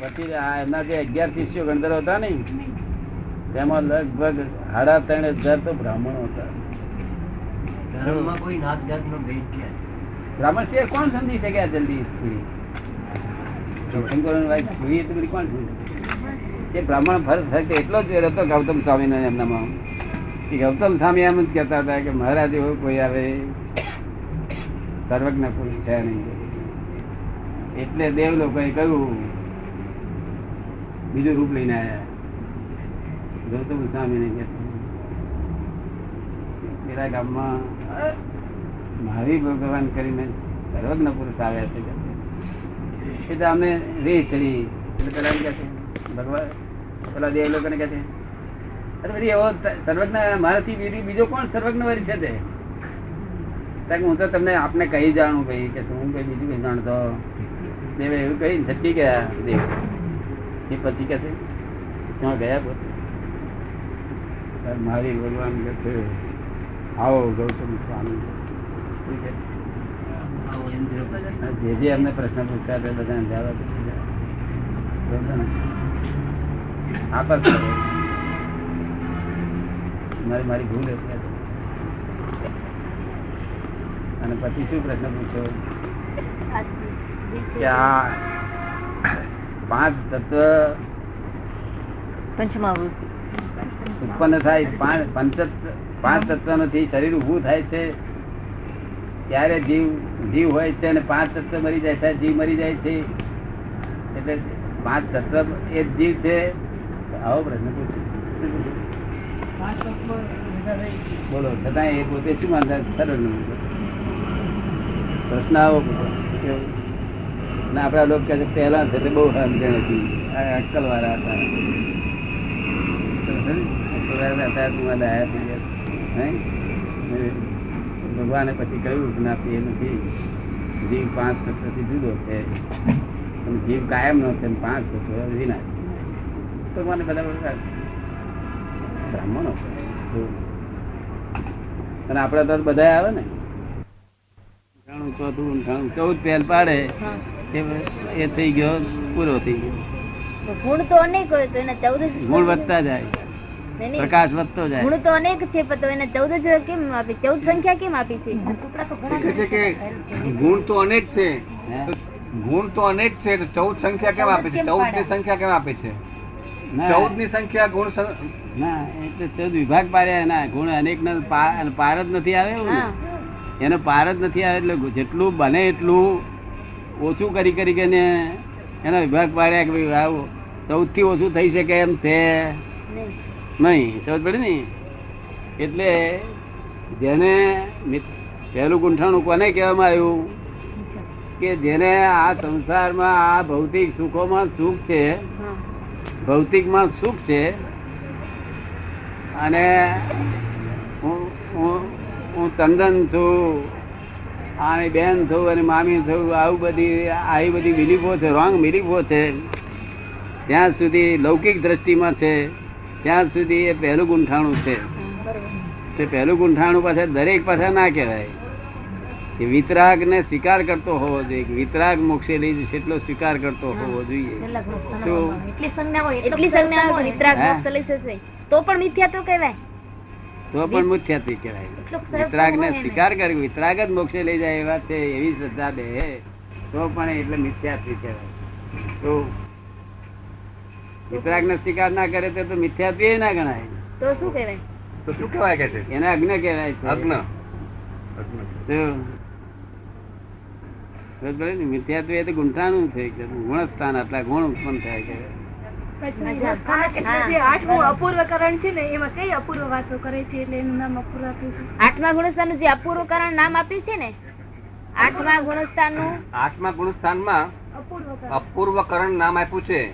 પછી આ એમના જે અગિયાર શિષ્યો ગણધરો હતા ને તેમાં લગભગ સાડા ત્રણ હજાર તો બ્રાહ્મણો હતા? બ્રાહ્મણ છે? કોણ સમજી શકે જલ્દી પૂરી? કોણ એ બ્રાહ્મણ ફરક એટલો જ વેર હતો ગૌતમ સ્વામી એમનામાં. કે ગૌતમ સ્વામી એમ જ કહેતા હતા કે મહારાજ એવો કોઈ આવે સર્વજ્ઞ કોઈ છે નહીં. એટલે દેવ લોકોએ કહ્યું બીજું રૂપ લઈને આવ્યા ગૌતમ સ્વામી ને પેલા ગામમાં, મહાવીર ભગવાન કરીને સર્વજ્ઞ પુરુષ આવ્યા છે. એટલે અમે રે ચડી. એટલે પેલા એમ કે છે, ભગવાન, પેલા દેવ લોકોને કે છે, અરે બધી એવો સર્વજ્ઞ, મારાથી બીજી, બીજો કોણ સર્વજ્ઞ વરી છે તે? હું તો તમને આપને કહી જાણું ભાઈ, કે હું કઈ બીજું કઈ જાણતો. દેવે એવું કહી છટકી ગયા દેવ? એ પછી કે છે ત્યાં ગયા મારી ભગવાન કે છે આવો ગૌતમ સ્વામી. જે જે અમને પ્રશ્ન પૂછ્યા તે બધા જવાબ. મારી મારી ભૂલ હતી અને પછી શું પ્રશ્ન પૂછ્યો? કે આ પાંચ તત્વ પંચમાવૃત્તિ. ઉત્પન્ન થાય પાંચ પંચ પાંચ તત્વ નથી શરીર ઉભું થાય છે. ત્યારે જીવ જીવ હોય છે અને પાંચ તત્વ મરી જાય છે. જીવ મરી જાય છે. એટલે પાંચ તત્વ એ જ જીવ છે. આવો પ્રશ્ન પૂછ્યો બોલો છતાં એ પોતે શું માનતા? સરળ પ્રશ્ન આવો. પૂછો કેવું? ના આપડા લોકો કહે પહેલા છે તે બહુ સમજણ હતી. અક્કલ વાળા હતા. ભગવાને પછી કહ્યું એ નથી. જીવ પાંચ તત્વથી જુદો છે. અને જીવ કાયમ નો છે પાંચ તત્વ વિના ભગવાને બધા બધા બ્રાહ્મણો અને આપડે તો બધા આવે ને. ચોથું ચૌદ પહેલ પાડે. એ- એ થઈ ગયો પૂરો થઈ ગયો. ગુણ તો અનેક હોય તો એને ચૌદ ગુણ વધતા જાય. પ્રકાશ વધતો જાય. ગુણ તો અનેક છે પણ તો એને ચૌદ કેમ આપી? ચૌદ સંખ્યા કેમ આપી છે? ગુણ તો અનેક છે. ગુણ તો અનેક છે તો ચૌદ સંખ્યા કેમ આપે છે? ચૌદની સંખ્યા કેમ આપે છે? ચૌદની સંખ્યા ગુણ ના એટલે ચૌદ વિભાગ પાડ્યા એના ગુણ અનેક નો પાર જ નથી આવે એવું એનો પાર જ નથી આવે એટલે જેટલું બને એટલું ઓછું કરી કરી કરીને એના વિભાગ પાડ્યા કે ભાઈ આવું ચૌદથી ઓછું થઈ શકે એમ છે નહીં. સમજ પડી ને એટલે જેને પહેલું ગુંઠાણું કોને કહેવામાં આવ્યું કે જેને આ સંસારમાં આ ભૌતિક સુખોમાં સુખ છે. ભૌતિકમાં સુખ છે અને હું હું હું તંદન છું આની બેન થયું અને મામી થયું આવું બધી આવી બધી બિલીફો છે રોંગ બિલીફો છે. ત્યાં સુધી લૌકિક દ્રષ્ટિમાં છે. ત્યાં સુધી એ પહેલું ગુંઠાણું છે. તે પહેલું ગુંઠાણું પાસે દરેક પાસે ના કહેવાય. કે વિતરાગ ને સ્વીકાર કરતો હોવો જોઈએ. વિતરાગ મોક્ષે લઈ જશે એટલો સ્વીકાર કરતો હોવો જોઈએ. શું? એટલી સંજ્ઞા હોય એટલી સંજ્ઞા હોય. વિતરાગ હે? લઈ જશે. તો પણ મિથ્યા તો કહેવાય. તો પણ મુખ્યત્વે કહેવાય. વિતરાગ ને. સ્વીકાર કર્યો વિતરાગ જ મોક્ષે લઈ જાય એવા છે એવી શ્રદ્ધા બે તો પણ એટલે મિથ્યાત્વી કહેવાય. તો વિતરાગ ને સ્વીકાર ના કરે તો મિથ્યાત્વી ના ગણાય. તો શું કહેવાય? તો શું કહેવાય કે છે? એને અગ્ન કહેવાય છે. અગ્ન? મિથ્યાત્વ એ તો ગુંઠાણું છે કે ગુણસ્થાન આટલા ગુણ ઉત્પન્ન થાય કે જે આઠમું અપૂર્વકરણ છે ને અપૂર્વ વાતો એટલે નામ આપ્યું છે. આઠમા ગુણસ્થાનનું જે અપૂર્વકરણ નામ આપ્યું છે ને આઠમા ગુણસ્થાનનું? આઠમા ગુણસ્થાનમાં અપૂર્વકરણ અપૂર્વકરણ નામ આપ્યું છે.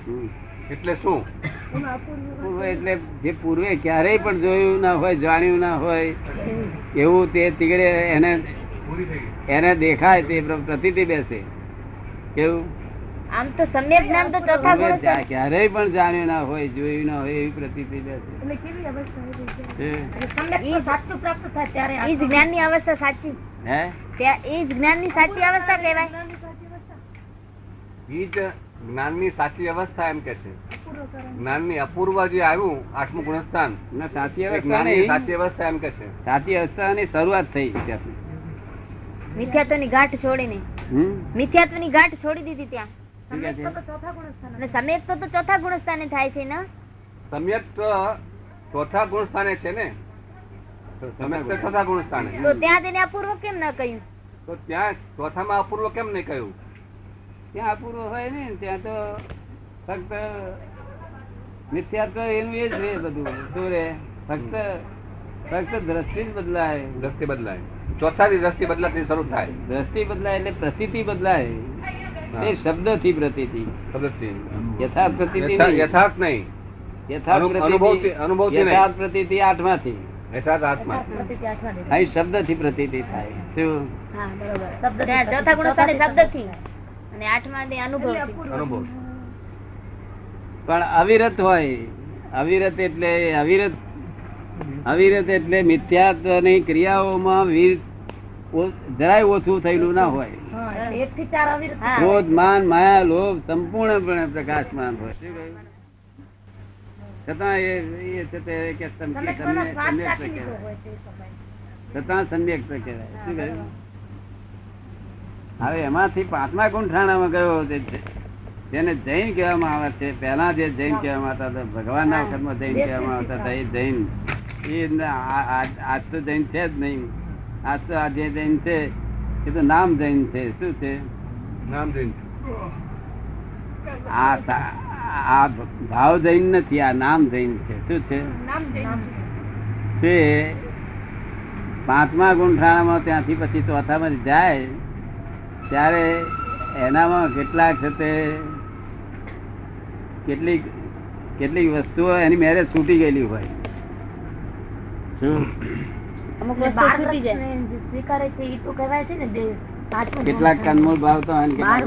એટલે શું? અપૂર્વ પૂર્વ એટલે જે પૂર્વે ક્યારેય પણ જોયું ના હોય જાણ્યું ના હોય એવું તે તીગડે એને એને દેખાય તે પ્ર- બેસે. કેવું? આમ તો સમ્યક જ્ઞાન તો ચોથા ગુણ ક્યારેય પણ જાણ્યું ના હોય જોયું ના હોય એવી પ્રતીતિ બેસે. એટલે કેવી અવસ્થા હોય છે? હે? સાચું પ્રાપ્ત થાય ત્યારે ઈ જ જ્ઞાનની અવસ્થા સાચી. હે? ત્યાં એ જ જ્ઞાનની સાચી અવસ્થા કહેવાય. ઈ જ જ્ઞાનની સાચી અવસ્થા એમ કે છે. જ્ઞાનની અપૂર્વ જે આવ્યું આઠમું ગુણસ્થાન ના સાચી અવસ્થા જ્ઞાનની સાચી અવસ્થા એમ કે છે. સાચી અવસ્થાની શરૂઆત થઈ ત્યાંથી. મિથ્યાત્વની ગાંઠ છોડીને. હમ? મિથ્યાત્વની ગાંઠ છોડી દીધી ત્યાં. શું તો ચોથા ગુણસ્થાન અને સમેત તો તો ચોથા ગુણસ્થાને થાય છે ને? સમ્યક ચોથા ગુણ સ્થાને છે ને. ચોથા ગુણ સ્થાને તો ત્યાં તેને અપૂર્વ કેમ ન કહ્યું? તો ત્યાં ચોથામાં અપૂર્વ કેમ નહીં કહ્યું? ત્યાં અપૂર્વ હોય ને ત્યાં તો ફક્ત મિથ્યાત્વ એનું એ જ રે બધું શું રે? ફક્ત ફક્ત દ્રષ્ટિ જ બદલાય. દ્રષ્ટિ બદલાય. ચોથાની દ્રષ્ટિ બદલાતી શરૂ થાય. દ્રષ્ટિ બદલાય એટલે પ્રસિદ્ધિ બદલાય. એ શબ્દથી પ્રતિ યથાર્થ પ્રતિ યથાર્થ નહીં. યથાર્થ શબ્દથી થાય. ચોથા ગુણસ્થાને અને આઠમા અનુભવ અનુભવ. પણ અવિરત હોય. અવિરત એટલે અવિરત અવિરત એટલે મિથ્યાત્વની ક્રિયાઓમાં વીર ઓ- જરાય ઓછું થયેલું ના હોય. ક્રોધ માન માયા લોભ સંપૂર્ણપણે પ્રકાશમાન હોય. છતાં એ એ છે તે કે સમ- કે સમ્ય- સમ્યક કહેવાય. છતાં સમ્યક કહેવાય શું કહ્યું? હવે એમાંથી પાંચમા ગુંઠાણામાં ગયો જેને જૈન કહેવામાં આવે છે. પહેલા જે જૈન કહેવામાં આવતા હતા ભગવાનના વખતમાં જૈન કહેવામાં આવતા હતા એ જૈન. એ ન- આ- આ- આજ તો જૈન છે જ નહીં. આજ તો આ જે જૈન છે એ તો નામ જૈન છે શું છે નામ જૈન આ આ ભાવ જૈન નથી આ નામ જૈન છે શું છે નામ જૈન છે તે પાંચમા ગુંઠાણામાં ત્યાંથી પછી ચોથામાં જાય ત્યારે એનામાં કેટલાક છે તે કેટલીક કેટલીક વસ્તુઓ એની મેરેજ છૂટી ગયેલી હોય. શું? અમુક વસ્તુ બાર છૂટી જાય. જે સ્વીકારે છે એ તો કહેવાય છે ને દેવ પાંચમું કેટલાક ગુણ. કનમૂળ ભાવતો હોય કેટલાક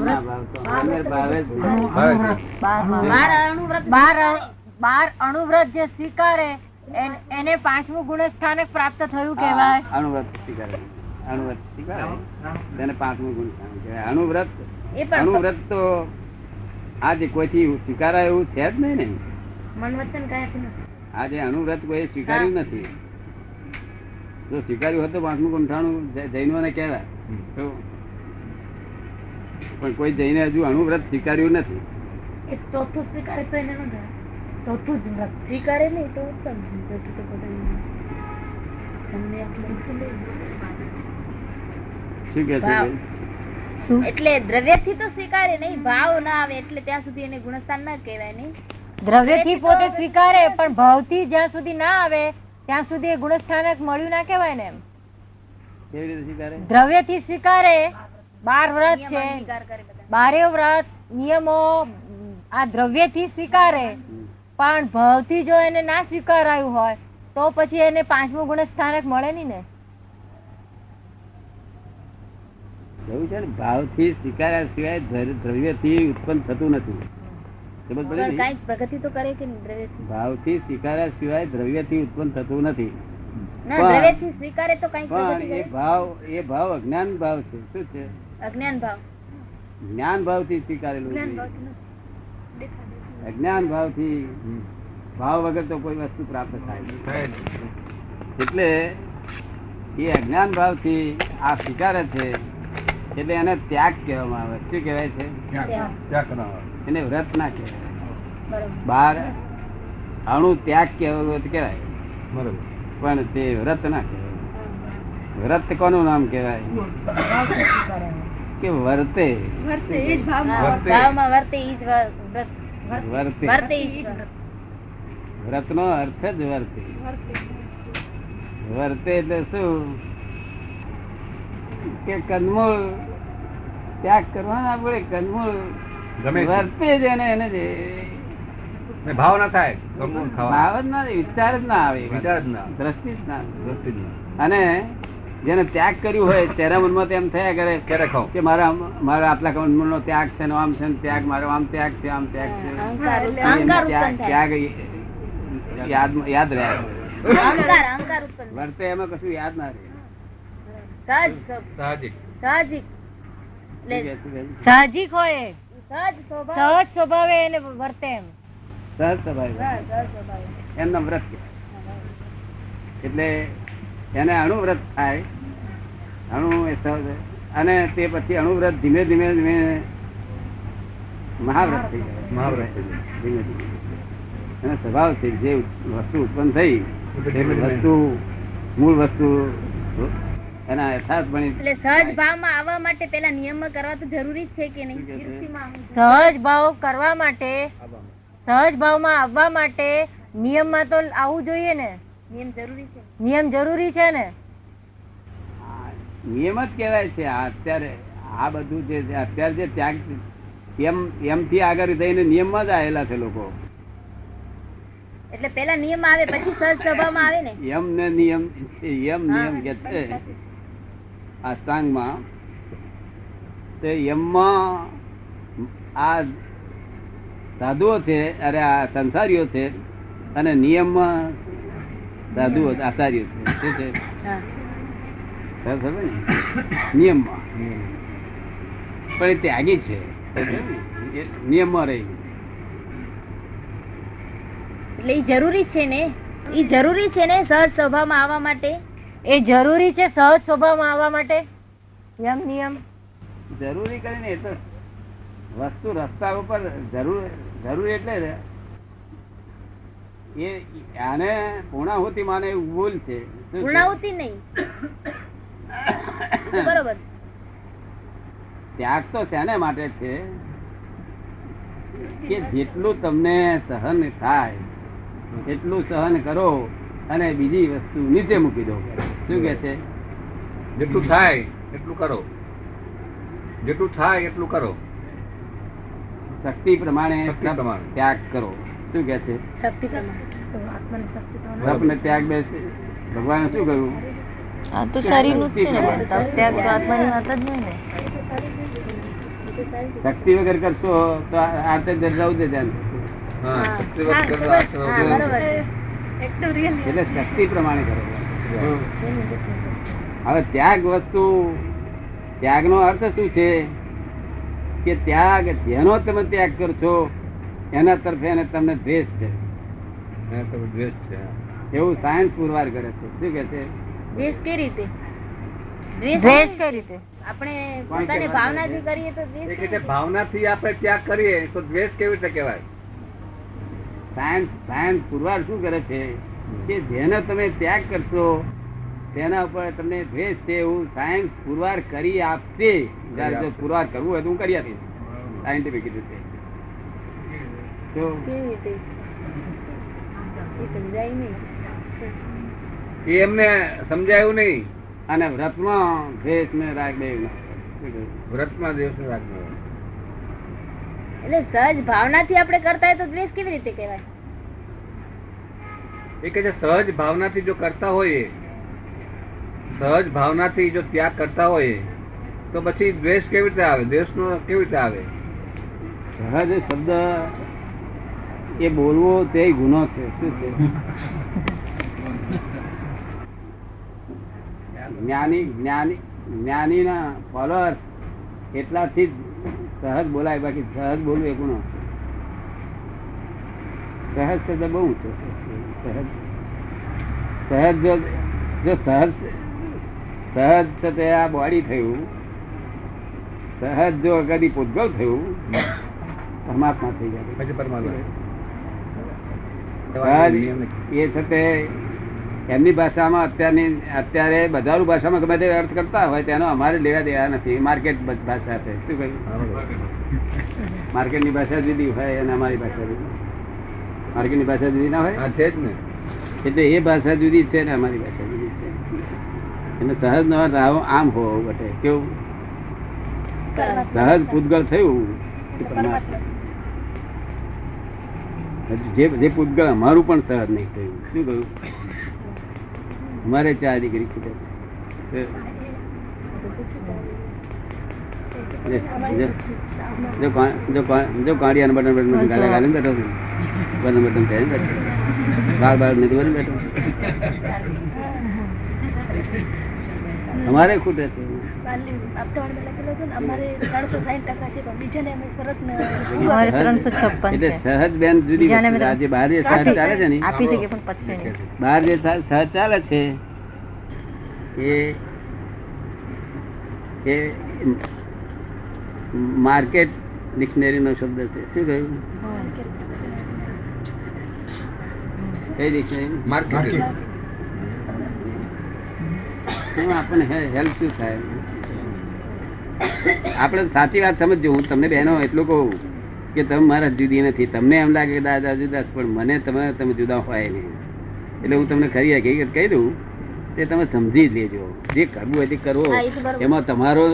બાર ભાવે છે. અણુવ્રત જે સ્વીકારે એને પાંચમું ગુણસ્થાનક પ્રાપ્ત થયું કેવાય અણુવ્રત સ્વીકારે. અણુવ્રત સ્વીકારે. તેને પાંચમું ગુણ કહેવાય. અણુવ્રત એ પણ અણુવ્રત તો આજે કોઈથી સ્વીકારાય એવું છે જ નહીં ને. મન વચન કયાથી નથી આજે અણુવ્રત કોઈ સ્વીકાર્યું નથી. જો સ્વીકાર્યું હતું પાંચમું કંઠાણું જૈનો ને કહેવાય. પણ કોઈ જઈને હજુ અણુવ્રત સ્વીકાર્યું નથી. ચોથું સ્વીકારે તો એને ચોથું જ વ્રત સ્વીકારે નહીં તો ઉત્તમ. શું કે છે એટલે દ્રવ્યથી તો સ્વીકારે નહીં. ભાવ ના આવે એટલે ત્યાં સુધી એને ગુણસ્થાન ના કહેવાય નહીં. દ્રવ્યથી પોતે સ્વીકારે પણ ભાવથી જ્યાં સુધી ના આવે ત્યાં સુધી એ ગુણસ્થાનક મળ્યું ના કહેવાય ને એમ. દ્રવ્યથી સ્વીકારે? દ્રવ્યથી સ્વીકારે બાર વ્રત છે. બારે વ્રત નિયમો આ દ્રવ્યથી સ્વીકારે. પણ ભાવથી જો એને ના સ્વીકારાયું હોય તો પછી એને પાંચમું ગુણસ્થાનક મળે નહીં ને. એવું છે ને ભાવથી સ્વીકાર્યા સિવાય દ્રવ્ય દ્રવ્યથી ઉત્પન્ન થતું નથી. સમજ પડી પણ ને? પ્રગતિ તો કરે કે નહીં દ્રવ્યથી સ્વીકાર્યા સિવાય દ્રવ્યથી ઉત્પન્ન થતું નથી ના પણ- દ્રવ્યથી સ્વીકારે તો કાંઈક પ્રગતિ પણ એ ભાવ એ ભાવ અજ્ઞાન ભાવ છે શું છે અજ્ઞાન ભાવ જ્ઞાન ભાવથી સ્વીકારેલું જ્ઞાન છે. ભાવથી નથી. દેખા દેખી. અજ્ઞાન ભાવથી ભાવ વગર તો કોઈ વસ્તુ પ્રાપ્ત થાય. એટલે એ અજ્ઞાન ભાવથી આ સ્વીકારે છે એટલે એને ત્યાગ કહેવામાં આવે શું કહેવાય છે ત્યાગ કરવામાં કરાવો. એને વ્રત ના કહેવાય. બાર અણુ ત્યાગ કહેવાય કહેવાય. બરોબર. પણ તે વ્રત ના કહેવાય. વ્રત કોનું નામ કહેવાય? કે વર્તે. વર્તે એ જ ભાવમાં વર્તે. ભાવમાં જ વ્રત. વર્તે. વર્તે વ્રત. વ્રતનો અર્થ જ વર્તે. વર્તે. એટલે શું? કે કદમૂળ ત્યાગ કરવાના આપણે તે. વર્તે જ એને એને જે ભાવ ના થાય ભાવ જ ના વિચાર જ ના આવે વિચાર જ ના દ્રષ્ટિ જ ના દ્રષ્ટિ જ ના. અને જેને ત્યાગ કર્યું હોય તેના મનમાં તેમ થયા કરે ક્યારે ખાવ? કે મારા મારા આટલા મન નો ત્યાગ છે આમ છે ત્યાગ મારો આમ ત્યાગ છે આમ ત્યાગ છે. ત્યાગ યાદ યાદ રહ્યા. વર્તે એમાં કશું યાદ ના રહે. સાહજિક. સાહજિક? સાહજિક. હોય. સહજ સ્વભાવે. એને વર્તે એમ. સહજ સ્વભાવે એમનો વ્રત એટલે એને અણુવ્રત થાય. અણુ એ સહજ. અને તે પછી અણુવ્રત ધીમે ધીમે ધીમે મહાવ્રત થઈ જાય. મહાવ્રત થઈ જાય. ધીમે ધીમે. એનો સ્વભાવ છે જે વસ્તુ ઉત્પન્ન થઈ એ વસ્તુ મૂળ વસ્તુ એના યથાર્થ બની એટલે સહજ ભાવમાં આવવા માટે પેલા નિયમ કરવા તો જરૂરી છે કે નહીં? સહજ ભાવ કરવા માટે સહજ ભાવમાં આવવા માટે નિયમમાં તો આવવું જોઈએ ને. નિયમ જરૂરી છે. નિયમ જરૂરી છે ને? નિયમ જ કહેવાય છે. અત્યારે આ બધું જે છે, અત્યારે જે ત્યાગ એમ એમથી આગળ થઈને નિયમમાં જ આવેલા છે લોકો. એટલે પેલા નિયમ આવે પછી સહજ સ્વભાવમાં આવે ને? યમ ને નિયમ યમ નિયમ કે છે. અષ્ટાંગમાં તે યમમાં આ સાધુઓ છે અરે આ સંસારીઓ છે અને નિયમમાં સાધુઓ આચાર્યો છે. શું છે? નિયમમાં. પણ ત્યાગી છે. નિયમમાં રહી એટલે જરૂરી છે ને? એ જરૂરી છે ને સહજ સ્વભાવમાં આવવા માટે? એ જરૂરી છે સહજ સ્વભાવમાં આવવા માટે? યમ નિયમ. જરૂરી કરીને એ તો વસ્તુ રસ્તા ઉપર જરૂર જરૂર એટલે એ આને પૂર્ણાહુતિ માને એવું ભૂલ છે. પૂર્ણાહુતિ નહીં. બરોબર. ત્યાગ તો શેને માટે છે? કે જેટલું તમને સહન થાય એટલું સહન કરો અને બીજી વસ્તુ નીચે મૂકી દો. શું કે છે? જેટલું થાય એટલું કરો. જેટલું થાય એટલું કરો. શક્તિ પ્રમાણે ત્યાગ કરો. શું કે છે? શક્તિ પ્રમાણે. ત્યાગ બે ભગવાન શું કહ્યું? આ તો શરીરનું જ છે ને. ત્યાગ તો આત્માની વાત જ નહીં ને. શક્તિ વગર કરશો તો આ- તે જવું દે ધ્યાન. એટલે શક્તિ પ્રમાણે કરો. હવે ત્યાગ વસ્તુ ત્યાગનો અર્થ શું છે? કે ત્યાગ જેનો તમે ત્યાગ કરશો એના તરફે એને તમને દ્વેષ છે. દ્વેષ છે. એવું સાયન્સ પુરવાર કરે છે. શું કે છે? દ્વેષ કે રીતે? દ્વેષ કઈ રીતે? આપણે પોતાની ભાવનાથી કરીએ તો દ્વેષ એક રીતે? ભાવનાથી આપણે ત્યાગ કરીએ તો દ્વેષ કેવી રીતે કહેવાય? સાયન્સ સાયન્સ પુરવાર શું કરે છે? કે જેનો તમે ત્યાગ કરશો તેના ઉપર તમને દ્વેષ છે એવું સાયન્સ પુરવાર કરી આપશે. જયારે જો પુરવાર કરવું હોય તો હું કરી આપીશ. સાયન્ટિફિક રીતે તો એ સમજાય નહીં એ એમને સમજાયું નહીં. અને વ્રતમાં દ્વેષ ને રાગ દેવ વ્રતમાં દ્વેષ દિવસ રાખવો એટલે સહજ ભાવનાથી આપણે કરતા હોય તો દ્વેષ કેવી રીતે કહેવાય? એ કે છે સહજ ભાવનાથી જો કરતા હોઈએ સહજ ભાવનાથી જો ત્યાગ કરતા હોઈએ તો પછી દ્વેષ કેવી રીતે આવે? દ્વેષ નો કેવી રીતે આવે? સહજ શબ્દ એ બોલવો તે ગુનો છે. શું છે? જ્ઞાની જ્ઞાની જ્ઞાની ના ફોલોઅર્સ એટલાથી સહજ બોલાય. બાકી સહજ બોલવું એ ગુનો સહજ શબ્દ બહુ ઊંચો છે. સહજ. સહજ જો જો સહજ સહજ તે આ બોડી થયું. સહજ જો કદી પૂતગલ થયું પરમાત્મા થઈ જાય પછી પરમાત્મા. એ છે એમની ભાષામાં અત્યારની અત્યારે બજારું ભાષામાં ગમે તે અર્થ કરતા હોય તેનો અમારે લેવા દેવા નથી. માર્કેટ ભાષા છે. શું કહ્યું? માર્કેટની ભાષા જુદી હોય અને અમારી ભાષા જુદી. માર્કેટની ભાષા જુદી ના હોય? છે જ ને. એટલે એ ભાષા જુદી છે ને અમારી ભાષા જુદી છે. એટલે સહજ નો અર્થ આમ હોવો બટે. કેવું? સહજ. પૂતગલ થયું. જે જે પૂતગલ અમારું પણ સહજ નહીં થયું. શું કહ્યું અમારે ચાર દીકરી જો- જો- જો કા- જો કા- જો કાળિયાને બટન બટન ગાલે ગાલે બેઠો છું. બટન પહેરીને બેઠો બાર બાર નથી બોલી બેઠો અમારે ખૂટે છે પાલી આપતાવાળામાં લખેલું હતું ને, અમારે 360 ટકા છે પણ બીજાને અમે શરત ને અમારે ત્રણસો છપ્પન એટલે છે સહજ બહાર જે ચાલે છે ને આપી શકીએ પણ પછી નહીં બહાર જે સહજ સહજ ચાલે છે એ એ માર્કેટ ડિક્શનરી નો શબ્દ છે શું કહ્યું કઈ ડિક્શનરી માર્કેટ શું આપણને હેલ્પ શું થાય? આપણે સાચી વાત સમજજો. હું તમને બહેનો એટલું કહું કે તમે મારા જુદી નથી. તમને એમ લાગે કે દાદા જુદા પણ મને તમે તમે જુદા હોય નહીં. એટલે હું તમને ખરી હકીકત કહી દઉં. તે તમે સમજી જ લેજો. જે કરવું હોય તે બરોબર. એમાં તમારો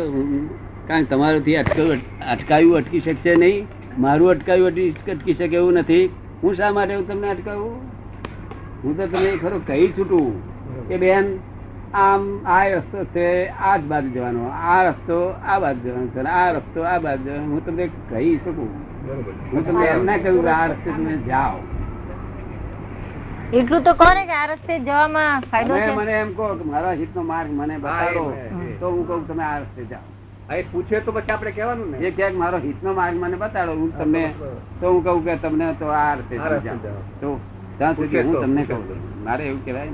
કારણ કે તમારાથી અટકાયું અટકાયું અટકી શકશે નહીં. મારું અટકાયું અટકી અટકી શકે એવું નથી. હું શા માટે હું તમને અટકાવું? હું તો તમને ખરું કહી છૂટું કે બેન આમ આ રસ્તો છે આ જ બાજુ જવાનો આ રસ્તો આ બાજુ જવાનો છે આ રસ્તો આ બાજુ જવાનો હું તમને કહી શકું. હું તમને એમ ના કહ્યું કે આ રસ્તે તમે જાઓ. એટલું તો કોને કે આ રસ્તે જવામાં ફાયદો છે. મને એમ કહો કે મારા હિત નો માર્ગ મને બતાડો તો હું કહું તમે આ રસ્તે જાઓ. એ પૂછે તો પછી આપણે કહેવાનું ને. એ ક્યાંક મારો હિત નો માર્ગ મને બતાડો હું તમને તો હું કહું કે તમને તો આ રસ્તે જાઓ. તો ત્યાં સુધી હું તમને કહું. મારે એવું કહેવાય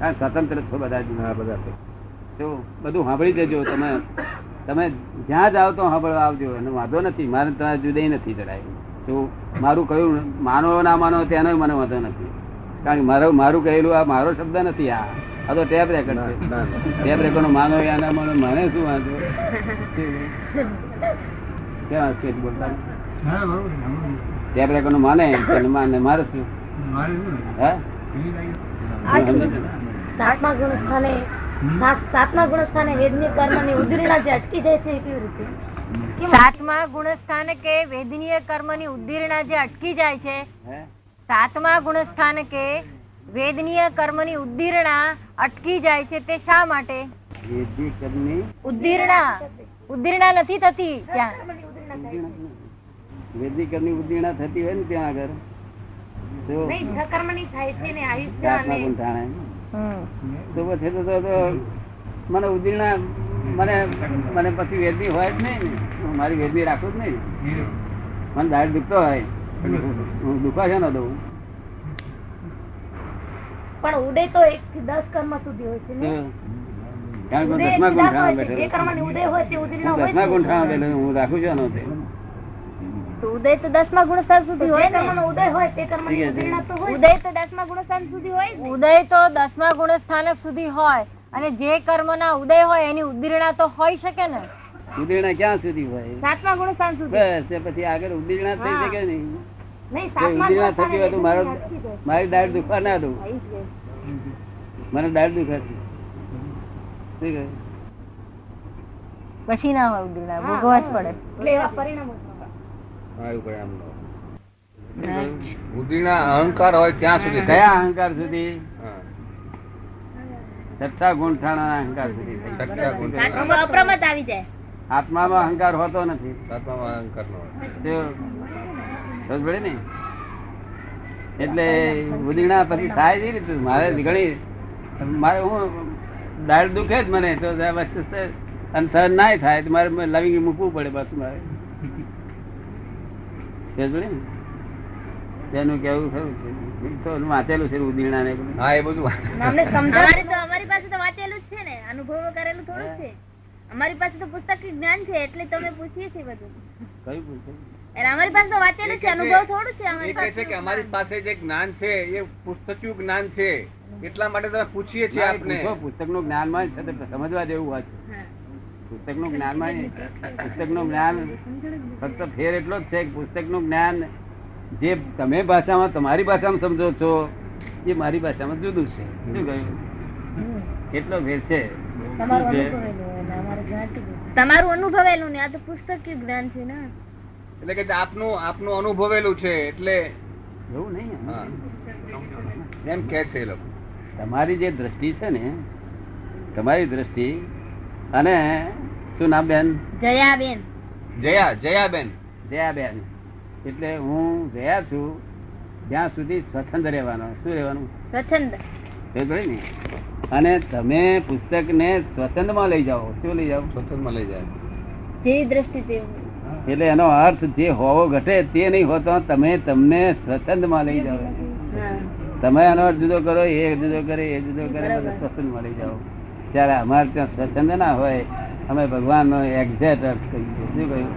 ને સ્વતંત્ર છો બધા બધા તો. બધું સાંભળી દેજો તમે તમે જ્યાં જાઓ તો સાંભળવા આવજો અને વાંધો નથી. મારે તમારે જુદા નથી જરાય તો મારું કયું માનો ના માનો તેનો મને વાંધો નથી. કારણ કે મારું મારું કહેલું આ મારો શબ્દ નથી આ. આ તો ટેપ રેકોર્ડ છે. ટેપ રેકોર્ડ માનો યા ના માનો મને શું વાંધો? કેવા છે બોલતા? રેકર્ડ માને તેને માને મારે શું? સાતમા ગુણ સ્થાને સાત- સાતમા ગુણ સ્થાને વેદની કર્મની ઉદરીણા જે અટકી જાય છે કેવી રીતે? સાતમા ગુણ સ્થાન કે વેદનીય કર્મની ઉદ્દીર્ણા જે અટકી જાય છે સાતમા ગુણ સ્થાન કે વેદનીય કર્મની ઉદ્દીર્ણા અટકી જાય છે તે શા માટે? વેદી કર્મની ઉદ્દીર્ણા. ઉદ્દીર્ણા નથી થતી. ત્યાં. વેદી કર્મની ના થતી હોય ને ત્યાં આગળ તો છે ને આયુષ્ય પ્રાર્થના અને ગુણ ઠાણે. હમ. તો પછી તો- તો- તો મને ઉદીર્ણા મને મને પછી વેદની હોય જ નહીં ને. મારી વેદની રાખું જ નહીં. મને દાઢ દુખતો હોય. હું દુખા છે ને દઉં? પણ ઉડે તો એક થી દસ કર્મ સુધી હોય છે કારણ કે દસમા ગુંઠાણો બેઠેલો દસમા બેઠેલો હું રાખું છું ઉદય તો દસમા ગુણસ્થાન સુધી હોય ને? ઉદય હોય તે. ઉદીર્ણા. ઉદય તો દસમા ગુણસ્થાન સુધી હોય ઉદય તો દસમા ગુણસ્થાનક સુધી હોય. અને જે કર્મના ઉદય હોય એની ઉદ્દીર્ણા તો હોય શકે ને? ઉદીર્ણા ક્યાં સુધી હોય? સાતમા ગુણસ્થાન સુધી. બસ પછી આગળ ઉદીર્ણા થઈ શકે નહીં. નહીં જો સાતમા ઉદીર્ણા થતી હોય તો મારો વેદની અટકી જાય. મારી દાઢ દુખવા ના દઉં. મને દાઢ દુખાશે. પછી ના હોય ઉદ્દીર્ણા ભોગવા જ પડે. એટલે એવા પરિણામો છે. હા, એવું કઈ આમ ન હોય. બુદ્ધિના અહંકાર હોય ત્યાં સુધી કયા અહંકાર સુધી. સત્તા ગુંઠાણા અહંકાર સુધી અપ્રમત આવી જાય. આત્મામાં અહંકાર હોતો નથી. અહંકાર ન પડી એટલે ઉદીણા પછી થાય છે ને મારે ઘણી મારે હું દાળ દુખે જ મને. તો વસ્તુ અને સહન ના થાય. તો મારે લવિંગ મૂકવું પડે પાછું મારે. તેનું કેવું ખરું છે. તો વાંચેલું છે ઉદીણા ને હા એ બધું અમને સમજાવે તો અમારી પાસે તો વાંચેલું જ છે ને. અનુભવ કરેલું થોડું છે. અમારી પાસે તો પુસ્તક જ્ઞાન છે એટલે તમે પૂછીએ છીએ બધું. કયું પૂછે અમારી પાસે તો વાંચેલું છે અનુભવ થોડું છે અમારી કહે છે કે અમારી પાસે જે જ્ઞાન છે એ પુસ્તકિયું જ્ઞાન છે. એટલા માટે તમે પૂછીએ છીએ આપને. પુસ્તકનું જ્ઞાનમાં તો સમજવા જેવું હોય છે. હા. પુસ્તકનું જ્ઞાનમાં પુસ્તકનું જ્ઞાન ફક્ત ફેર એટલો જ છે પુસ્તકનું જ્ઞાન જે તમે ભાષામાં તમારી ભાષામાં સમજો છો એ મારી ભાષામાં જુદું છે. શું કહ્યું? કેટલો ફેર છે? તમારું અનુભવેલું ને અમારે જાણતી હોય. તમારું અનુભવેલું ને આ તો પુસ્તક જ્ઞાન છે ને. એટલે કે આપનું આપનું અનુભવેલું છે એટલે એવું નહીં એમ. કે છે તમારી જે દ્રષ્ટિ છે ને તમારી દ્રષ્ટિ અને શું નામ બેન? જયાબેન. જયા જયાબેન. જયાબેન. એટલે હું જયા છું જ્યાં સુધી સ્વચ્છંદ રહેવાનો. શું રહેવાનું? સ્વચ્છંદ. ને. અને તમે પુસ્તકને સ્વચ્છંદમાં લઈ જાઓ. શું લઈ જાઓ? સ્વતંત્રમાં લઈ જાઓ. જે દ્રષ્ટિ એટલે એનો અર્થ જે હોવો ઘટે તે નહીં હોતો તમે તમને સ્વચ્છંદમાં લઈ જાઓ. હા. તમે એનો અર્થ જુદો કરો એ જુદો કરે એ જુદો કરે બરાબર. માં લઈ જાઓ. ત્યારે અમારે ત્યાં સ્વચ્છંદ ના હોય અમે ભગવાનનો એક્ઝેક્ટ અર્થ કહીએ. શું કહ્યું?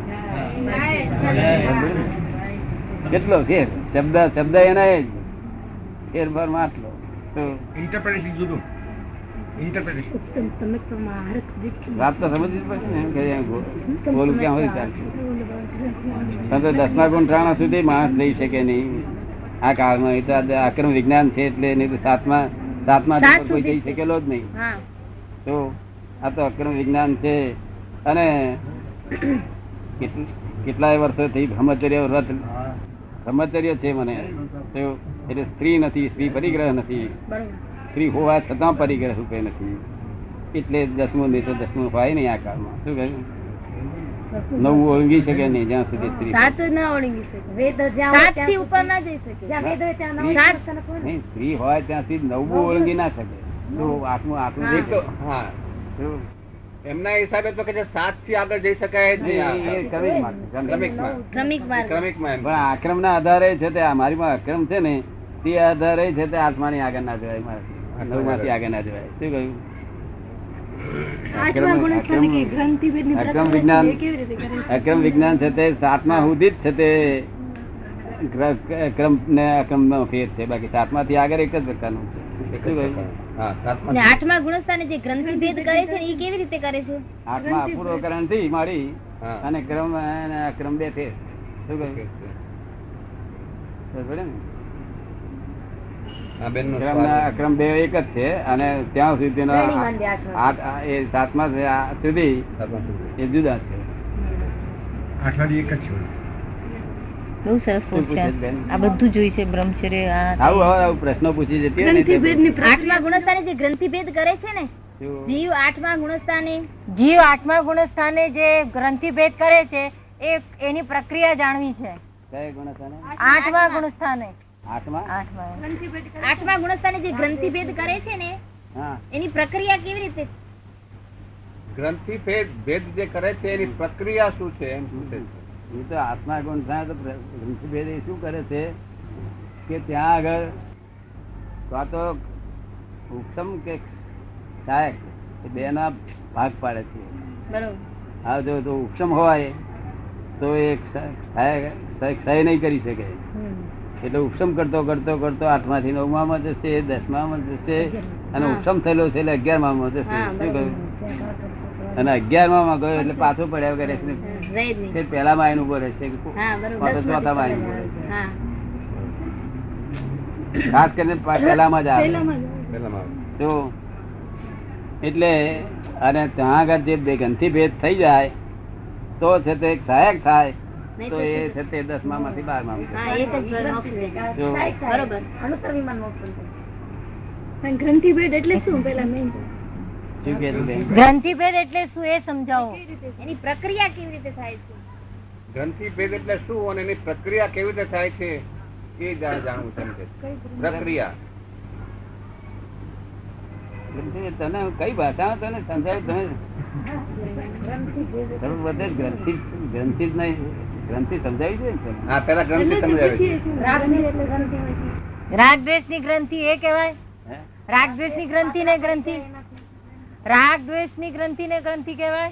કેટલો ફેર? શબ્દ શબ્દ એના એ જ. ફેરફારમાં આટલો ઇન્ટરપ્રિટેશન જુદું. વાત તો સમજવી પડશે ને એમ કે એમ ગો- બોલું ક્યાં હોય ચાલશે દસમા ગુંઠાણા સુધી માણસ લઈ શકે નહીં. આ કાળમાં એ તો આક્રમ વિજ્ઞાન છે એટલે નહીં તો સાતમા સાતમા કોઈ જઈ શકેલો જ નહીં. હા. તો આ તો અક્રમ વિજ્ઞાન છે. અને કેટલાય વર્ષો વર્ષોથી બ્રહ્મચર્ય વ્રત બ્રહ્મચર્ય છે મને. એટલે સ્ત્રી નથી સ્ત્રી પરિગ્રહ નથી. સ્ત્રી હોવા છતાં પરિગ્રહ રૂપે નથી. એટલે દસમું નહીં તો દસમું હોય નહીં આ કાળમાં. શું કહ્યું? નવું ઓળંગી શકે નહીં જ્યાં સુધી સ્ત્રી સાત ના ઓળંગી શકે. વેદ જ્યાં થી ત્યાં ઉપર ના જઈ શકે. જ્યાં વેદ હોય ત્યાં નહીં સ્ત્રી હોય ત્યાં સુધી નવું ઓળંગી ના શકે. હા. એમના હિસાબે તો કે સાતથી આગળ જઈ શકાય જ નહીં, પણ આક્રમ ના આધારે છે તે અમારીમાં આક્રમ છે ને તે આધારે છે તે આત્માની આગળ ના જવાય મારાથી આગળ. ના જવાય. શું કહ્યું? આઠમા ગુણસ્થાને કે ગ્રંથિ ભેદની અક્રમ વિજ્ઞાન છે? અક્રમ વિજ્ઞાન તે સાતમા સુધી જ છે તે ક્રમ ને અક્રમ નો ફેર છે બાકી સાતમા થી આગળ એક જ પ્રકારનું છે. એક જ કહ્યું? પ્રકાર. હા સાતમા ને આઠમા ગુણસ્થાને જે ગ્રંથિ ભેદ કરે છે એ કેવી રીતે કરે છે? આઠમા અપૂર્વકરણથી મારી અને ક્રમ બે ક્રમ એક જ છે અને ત્યાં આઠમા. આઠ એ સાતમા સુધી સાતમા સુધી. એ જુદા છે. આઠવાડી એક જ છે. બહુ સરસ છે. બેન? આ બધું જોઈ છે બ્રહ્મચર્ય આ આવું આવું પ્રશ્નો પૂછી જતી ને આઠમા ગુણસ્થાને જે ગ્રંથિ ભેદ કરે છે ને જીવ આઠમા ગુણસ્થાને. જીવ આઠમા ગુણસ્થાને જે ગ્રંથિ ભેદ કરે છે એ એની પ્રક્રિયા જાણવી છે. કયા ગુણસ્થાને? આઠમા ગુણસ્થાને. આઠમા? આઠમા. આઠમા ગુણસ્થાને જે ગ્રંથિ ભેદ કરે છે ને એની પ્રક્રિયા કેવી રીતે? ગ્રંથિ ભેદ ભેદ જે કરે છે એની પ્રક્રિયા શું છે? એમ પૂછે છે. એ તો આત્મા ગુણ થાય તો ઋષિભેદ એ શું કરે છે? કે ત્યાં આગળ તો તો ઉત્તમ કે સહાયક એ બે ના ભાગ પાડે છે. બરોબર. હા જો તો ઉપસમ હોય તો એ સહાય ક્ષય નહીં કરી શકે. એટલે ઉપસમ કરતો કરતો કરતો આઠમા થી નવમામાં જશે દસમામાં જશે અને. ઉપસમ થયેલો છે એટલે અગિયારમામાં જશે. હા, શું કહ્યું? અને અગિયારમામાં ગયો એટલે પાછો પડ્યા વગર રહેશે તે પહેલા માયન ઊભો રહેશે હા બરોબર. પાછો ચોથા માયન ઊભો રહેશે. ખાસ કરીને પહેલામાં જ આવે. તો એટલે અને ત્યાં આગળ જે બે ગંથી ભેદ થઈ જાય તો છે તે એક સહાયક થાય તો એ છે તે દસમા માંથી બારમા માં ગ્રંથિ ભેદ એટલે શું? પેલા મેઇન બેન? એટલે શું એ સમજાવો. એની પ્રક્રિયા કેવી રીતે થાય છે? ગ્રંથિભેદ એટલે શું અને એની પ્રક્રિયા કેવી રીતે થાય છે એ જાણવું છે. પ્રક્રિયા. તને કઈ ભાષામાં તને સમજાવું તમે તમે બધે ગ્રંથિ ગ્રંથિ જ નહીં ગ્રંથિ સમજાવી છે ને હા પેલા ગ્રંથિ સમજાવી છે રાગની એટલે ગ્રંથિ હોય છે. રાગ દ્વેષની ગ્રંથિ એ કહેવાય? હે? રાગ દ્વેષની ગ્રંથિ ને ગ્રંથિ? રાગ દ્વેષની ગ્રંથિ ને ગ્રંથિ કહેવાય?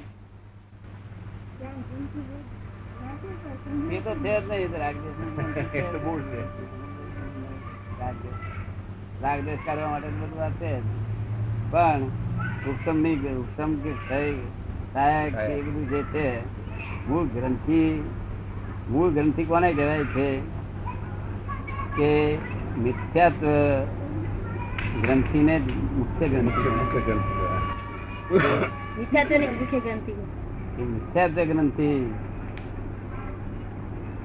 એ તો છે જ નહીં એ તો રાગદ્વેષ મૂળ છે. રાગદ્વેષ. રાગદ્વેષ કરવા માટે બધું વાત છે પણ ઉપસમની ઉપસમ કે ક્ષય, સહાયક એ બધું જે છે મૂળ ગ્રંથિ મૂળ ગ્રંથિ કોને કહેવાય છે? કે મિથ્યાત્વ ગ્રંથિને જ મુખ્ય ગ્રંથિ મુખ્ય ગ્રંથિ. ગ્રંથિ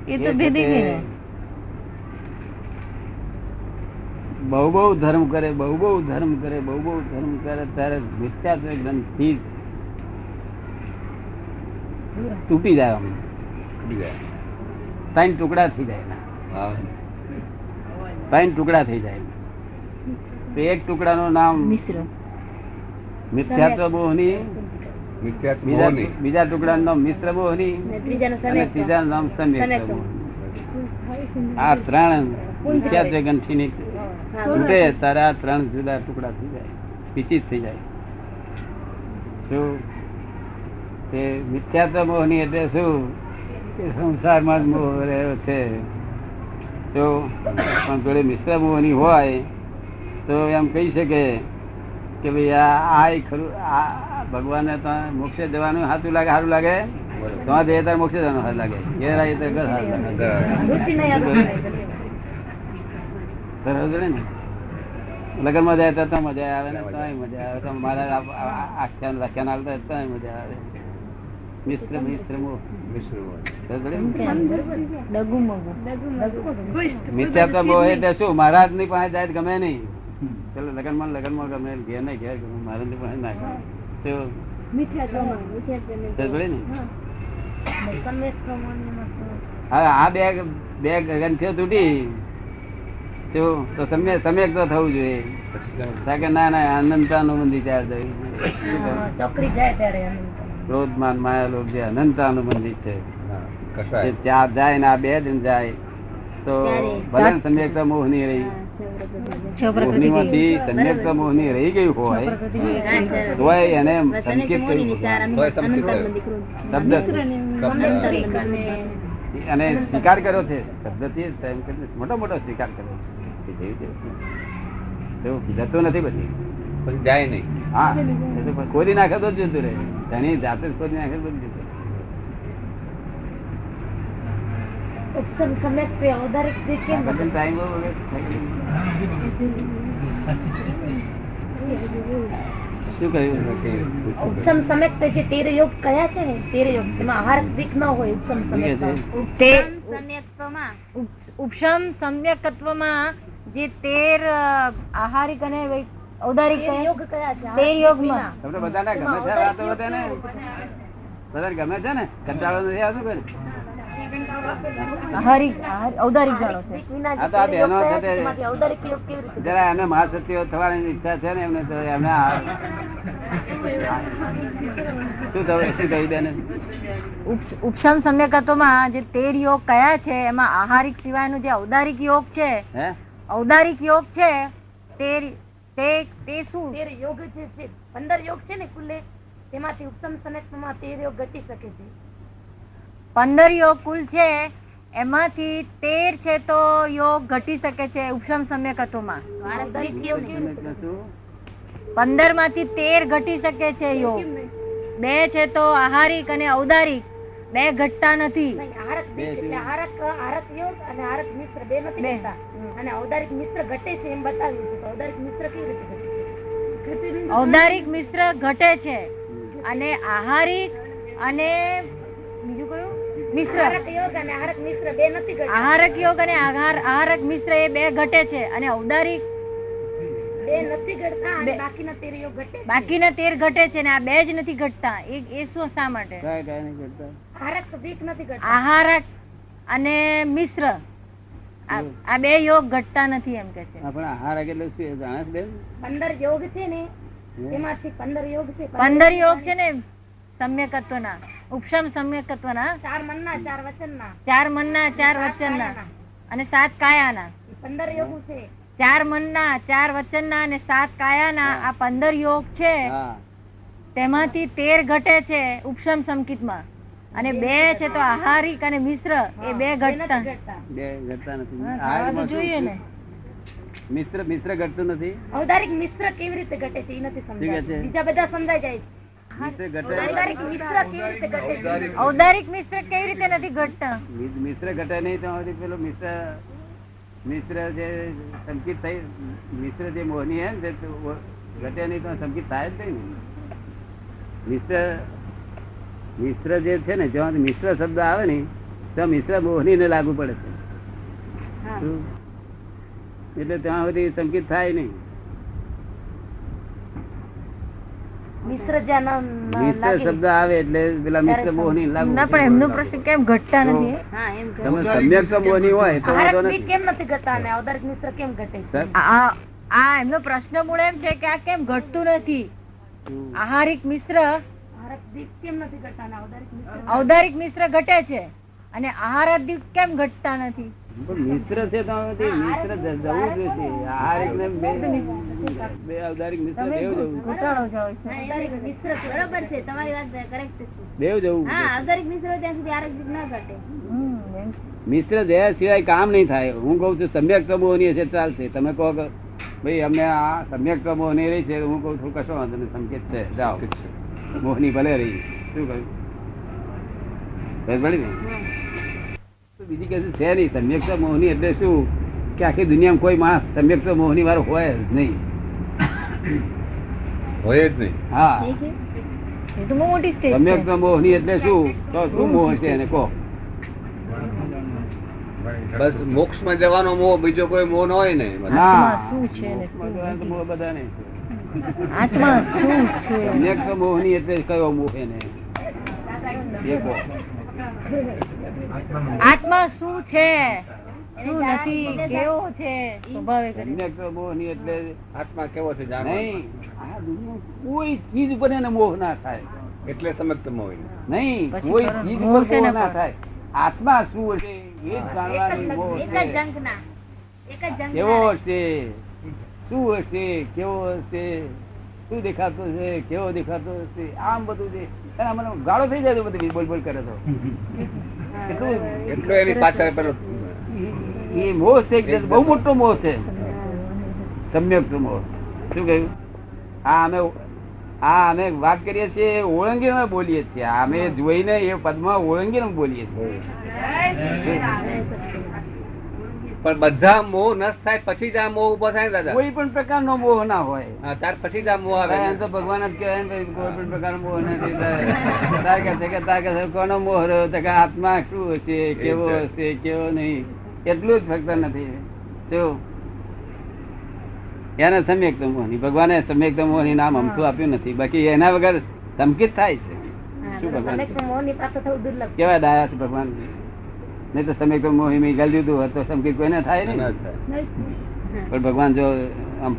એ તો બહુ બહુ ધર્મ કરે બહુ બહુ ધર્મ કરે બહુ બહુ ધર્મ કરે ત્યારે મિથ્યાત્વ ગ્રંથિ તૂટી જાય આમ. તૂટી જાય. ત્રણ ટુકડા થઈ જાય. ત્રણ ટુકડા થઈ જાય તો એક ટુકડાનું નામ મિશ્ર. મિથ્યાત્વ મોહની બીજા ટુકડા નામ મિશ્ર મોહની ત્રીજા અને સમ્યક નામ સમ્યક આ ત્રણ મિથ્યાત્વ ગંઠી ની તૂટે ત્યારે આ ત્રણ જુદા ટુકડા થઈ જાય વિચિત થઈ જાય. શું તે મિથ્યાત્વ મોહની એટલે શું? કે સંસારમાં જ મોહ રહ્યો છે. જો પણ જોડે મિશ્ર મોહની હોય તો એમ કહી શકે કે ભાઈ આ ખરું આ ભગવાનને તો મોક્ષે જવાનું સાચું લાગે સારું લાગે? તો જઈએ ત્યારે મોક્ષે જવાનું સારું લાગે. ઘેર આવીએ તો ઘર સારું લાગે. રુચિ નહીં અનુભવાય. બરાબર છે ને? લગ્નમાં જાય તો તો મજા આવે ને તો મજા આવે. તો મારા આખ્યાન વ્યાખ્યાન આવતા તો મજા આવે. મિશ્ર મિશ્ર. મિશ્ર મગુ મિથ્યાત્વ મોહ એટલે શું? મહારાજની પાસે જાય ગમે નહીં. ચલો લગનમાં લગનમાં ગમે ઘેર ને ઘેર ગમે મહારાજની ના ગમે. ને. હવે આ બે બે ગ્રંથિઓ તૂટી. તો સમ્યક સમ્યક તો થવું જોઈએ. કારણ કે ના ના અનંતાનુબંધી ચાર હા, ચોકડી જાય ત્યારે અનંત. ક્રોધ માન માયા લોભ જે અનંતા છે. મંદિર છે ચાર જાય ને આ બે જણ જાય. તો ભલે ભલે ને મોહ નહીં રહી. મોહનીમાંથી સમ્યકતા મોહની રહી ગયું હોય તોય એને સંકેત. શબ્દ અને અને સ્વીકાર કર્યો છે. શબ્દથી મોટો મોટો સ્વીકાર કર્યો છે. જતું નથી પછી પછી જાય નહીં. હા. કોઈ નાખે તો જ જતું રહે. તેની જાતે જ ખોદી નાખે તો જતું ગયો. શું કહ્યું ઉપસમ સમ્યક જે તેર યોગ કયા છે ને? તેર યોગ તેમાં આહાર દિક ન હોય ઉપસમ શું કહે સમ્યક છે? તે સમ્યક્ત્વમાં. ઉપ- ઉપશમ સમ્યકત્વમાં જે તેર આહારિક અને ઔદારિક યોગ કયા છે? તેર યોગમાં. તમને બધાને ગમે છે બધાને? ગમે છે ને? કંટાળો નથી આવતો થવાની ઈચ્છા છે ને એમને એમને શું થયું? શું કહ્યું બેન? ઉપ- ઉપશમ સમ્યકત્વમાં જે તેર યોગ કયા છે એમાં આહારિક સિવાયનું જે ઔદારિક યોગ છે ઔદારિક યોગ છે તે તે તે શું? તેર યોગ જે છે પંદર યોગ છે ને કુલે તેમાંથી ઉપસમ સમ્યકમાં તેર યોગ ઘટી શકે છે. પંદર યોગ કુલ છે એમાંથી તેર છે તો યોગ ઘટી શકે છે ઉપશમ સમ્યક શું? પંદરમાંથી તેર ઘટી શકે છે યોગ બે છે તો આહારિક અને ઔદારિક બે ઘટતા નથી નહીં, આહારક બે દિક એટલે શું? આહારક આહારક યોગ અને આહારક મિશ્ર બે નથી બે. ઘટતા. અને ઔદારિક મિશ્ર ઘટે છે એમ બતાવ્યું ઔદારિક મિશ્ર ઘટે છે? ઔદારિક મિશ્ર ઘટે છે અને આહારિક અને બીજું કયું મિશ્ર. આહારક યોગ અને આહારક મિશ્ર બે નથી ઘટતા. આહારક યોગ અને આહાર આહારક મિશ્ર એ બે ઘટે છે અને ઔદારિક બે નથી ઘટતા અને બે. બાકીના તેર ઘટે છે. બાકીના તેર ઘટે છે ને આ બે જ નથી ઘટતા. એ એ શું શા માટે? કાંઈ કાંઈ નહીં કરતા. આહારક દિક નથી ઘટતા. આહારક અને મિશ્ર. આ આ બે યોગ ઘટતા નથી એમ કે છે. એટલે શું યોગ છે ને તેમાંથી પંદર યોગ છે. પંદર યોગ છે ને સમ્યકત્વના ઉપશમ સમ્યકત્વના ચાર મનના ચાર વચનના ચાર મનના ચાર વચનના અને સાત કાયાના પંદર યોગ છે ચાર મનના ચાર વચનના અને સાત કાયાના આ પંદર યોગ છે તેમાંથી તેર ઘટે છે ઉપશમ સંકિતમાં અને બે છે તો આહારિક અને મિશ્ર એ બે ઘટતા ઘટતા બે ઘટતા નથી જોઈએ ને મિશ્ર મિશ્ર ઘટતું નથી ઔદારિક મિશ્ર કેવી રીતે ઘટે છે? એ નથી સમજાય છે. બીજા બધા સમજાઈ જાય છે. ઔદારિક મિશ્ર કેવી રીતે નથી ઘટતા મિશ્ર ઘટે નહીં તો પેલો મિશ્ર મિશ્ર જે સંકિત થઈ મિશ્ર જે મોહની હે ને ઘટે નહીં તો સંકિત થાય જ નહીં મિશ્ર મિશ્ર જે છે ને જ્યાં મિશ્ર શબ્દ આવે ને તો મિશ્ર મોહની ને લાગુ પડે છે. એટલે ત્યાં સુધી સંકિત થાય નહીં. મિશ્ર જ્યાં ન- ન મિશ્ર શબ્દ આવે એટલે પેલા મિશ્ર મોહની લાગુ ના પણ એમનો પ્રશ્ન કેમ ઘટતા નથી? હા એમ તમે સમ્યક તો મોહની હોય તો વાંધો આહારક દિક નથી. કેમ નથી ઘટતા અને ઔદારિક મિશ્ર કેમ ઘટે છે? આ આ એમનો પ્રશ્ન મૂળ એમ છે કે આ કેમ ઘટતું નથી? આહારિક મિશ્ર આહારદીપ કેમ નથી કરતા અને અવતારિક મિશ્ર? ઘટે છે. અને આહારાદિક કેમ ઘટતા નથી? મિત્ર છે તો મિત્ર જવું જોઈએ આ ને બે અવધારિક મિત્ર દેવ જવું મિશ્ર બરોબર છે. તમારી વાત કરેક્ટ છે. દેવ જવું હા અવતારિક મિશ્ર ત્યાં સુધી આરોગ્ય ન ઘટે. મિત્ર જયા સિવાય કામ નહીં થાય. હું કઉ છું સમ્યક સમૂહની હશે ચાલશે. તમે કહો કે ભાઈ અમને આ સમ્યક સમૂહની રહી છે. હું કઉ છું કશો વાંધો નહીં સંકેત છે. જાઓ. મોહની ભલે રહી. શું કહ્યું? બસ ને તો બીજી કશું છે નહીં સમ્યક મોહની એટલે શું? કે આખી દુનિયામાં કોઈ માણસ સમ્યક મોહની વાળો હોય જ નહીં. હોય જ નહીં. હા. ઠીક તો બહુ મોટી સ્ટેજ સમ્યક છે. મોહની એટલે શું? તો શું મોહ છે એને કહો. બસ મોક્ષમાં જવાનો મોહ બીજો કોઈ મોહ ન હોય ને શું છે મોહ તો મોહ બધા નહીં આત્મા શું છે? સમ્યક મોહની એટલે કયો મોહ એને? આત્મા શું છે? શું નથી? કેવો છે? સ્વભાવે કરી. સમ્યક મોહની એટલે આત્મા કેવો છે જાણો નહીં. આ દુનિયામાં કોઈ ચીજ ઉપર એને મોહ ના થાય. એટલે સમજતો મોહ નહીં કોઈ ચીજ ઉપર મોહ ના થાય. આત્મા શું હશે એ જાણવાની મોહ છે. કેવો હશે શું હશે? કેવો હશે? શું દેખાતો છે કેવો દેખાતો હશે? આમ બધું છે મને ગાળો થઈ જાય તો બધી બોલ બોલ કરે તો. એટલો એની પાછળ પેલો. એ મોહ છે બહુ મોટો મોહ છે. સમ્યક મોહ. શું કહ્યું? હા અમે હા અમે વાત કરીએ છીએ ઓળંગીને બોલીએ છીએ. અમે જોઈને એ પદમાં ઓળંગીને બોલીએ છીએ. પણ બધા મોહ નષ્ટ થાય પછી જ આ મોહ ઊભો થાય દાદા? કોઈ પણ પ્રકારનો મોહ ના હોય. ત્યાર પછી જ આ મોહ આવે. એમ તો ભગવાન જ કહેવાય ને કોઈ પણ પ્રકારનો મોહ નથી તાર કહે છે કે તાર કહે છે કોનો મોહ રહ્યો? તો કે આત્મા શું હશે કેવો હશે કેવો નહીં? એટલું જ ફક્ત નથી. જો. એને સમ્યક મોહની. ભગવાને સમ્યક મોહની નામ અમથું આપ્યું નથી. બાકી એના વગર ધમકિત થાય છે. શું ભગવાન કેવા ડાયા છે ભગવાન નહીં તો સમ્યક મોહી મેં ગાલી દીધું હોત તો સમકી કોઈને થાય ના નહીં. પણ ભગવાન જો આમ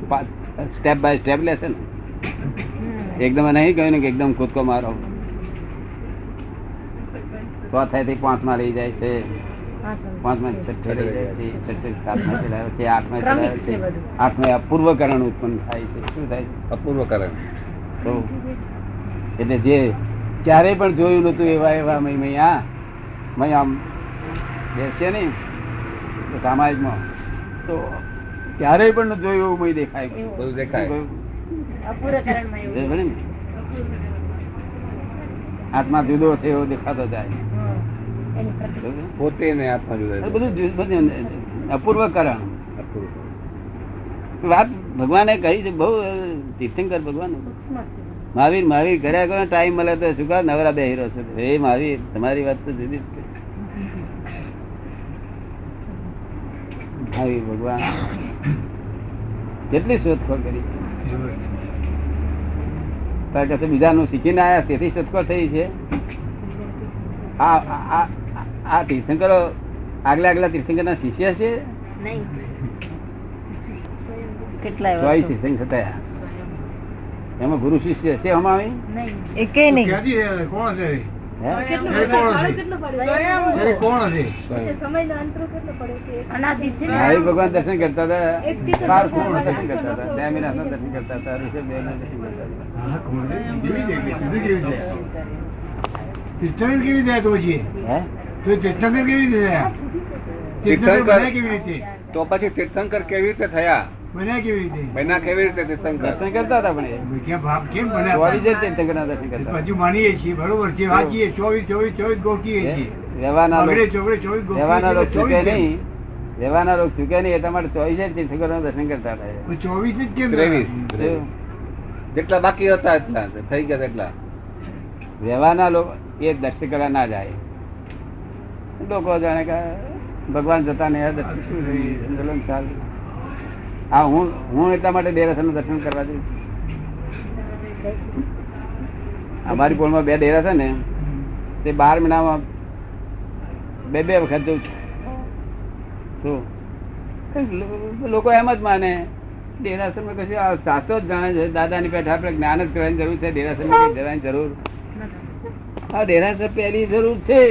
સ્ટેપ બાય સ્ટેપ લેશે ને એકદમ નહીં કહ્યું ને કે એકદમ કૂદકો મારો. ચોથા થી પાંચમાં રહી જાય છે. પાંચમાં છઠ્ઠે રહી જાય છે. છઠ્ઠે સાતમાં ચલાવે છે. આઠમાં ચલાવે છે આઠમાં અપૂર્વકરણ ઉત્પન્ન થાય છે. શું થાય છે? અપૂર્વકરણ. તો એટલે જે ક્યારેય પણ જોયું નતું એવા એવા મહિમૈયા મહિ મય આમ બેસે નહીં તો સામાયિકમાં તો ક્યારેય પણ જોયું એવું મય દેખાય. બધું દેખાય? આત્મા જુદો છે એવો દેખાતો જાય? પોતે ને આત્મા જુદો બધું અપૂર્વ. વાત ભગવાને કહી છે બહુ તીર્થંકર ભગવાન. મહાવીર મહાવીર કર્યા કરો ટાઈમ મળે તો શું કહે? નવરા બે હીરો છે. એ મહાવીર તમારી વાત તો જુદી મહાવીર ભગવાન. કેટલી શોધખોળ કરી છે? છે બીજાનું શીખીને આવ્યા તેથી શોધખોળ થઈ છે. આ આ- તીર્થંકરો આગલા આગલા તીર્થંકર ના શિષ્ય છે? એમાં ગુરુ શિષ્ય છે નહીં. કોણ છે? હે? એ કોણ છે કેટલું પડે? એ કોણ છે સમયનો અંતર કેટલો પડે કે અનાદિત છે ને? મહાવીર ભગવાન દર્શન કરતા હતા. વર્ષ દર્શન કરતા હતા? વર્ષ દયામીનાથનું દર્શન કરતા હતા. ઋષભદેવના દર્શન કરતા હતા. કોણ? કેવી થયા તો પછી? હે? તો તીર્થંકર કેવી રીતે થયા તીર્થંકર તીર્થંકર. કેવી રીતે? તો પછી તીર્થંકર કેવી રીતે થયા? બન્યા કેવી રીતે? બન્યા કેવી રીતે દર્શન કરતા હતા પણ એ. કેમ ભાવ કેમ ચોવીસ બન્યા દર્શન કરતા. હજુ માનીએ છીએ બરોબર છે? વાંચીએ ચોવીસ ચોવીસ ચોવીસ ગોઠીએ છીએ. વ્યવહારના આગળ લોક ચોવીસ ચોવીસ ગોઠીએ વ્યવહારના લોક છીએ, ચૂકે નહીં. વ્યવહારના લોક ચૂકે નહીં એટલા માટે ચોવીસ તીર્થંકરના દર્શન કરતા હતા ચોવીસ જ કેમ ત્રેવીસ. જેટલા બાકી હતા એટલા થઈ ગયા એટલા વ્યવહારના લોકો એ દર્શન કરવા ના જાય. લોકો જાણે કે ભગવાન જતા ને દર્શન શું જોઈએ? આંદોલન ચાલે. હા, હું હું એટલા માટે ડેરાસર દર્શન કરવા જઈશ. અમારી પોળમાં બે ડેરા છે ને, તે બાર મહિનામાં બે બે વખત જઉં છું? લોકો એમ જ માને, ડેરાસરમાં કશું શાસ્ત્રો જ જાણે છે, દાદાની પેઠા આપણે જ્ઞાન જ કરવાની જરૂર છે દેરાસરમાં કઈ જવાની જરૂર. હા ડેરાસર પહેલી જરૂર છે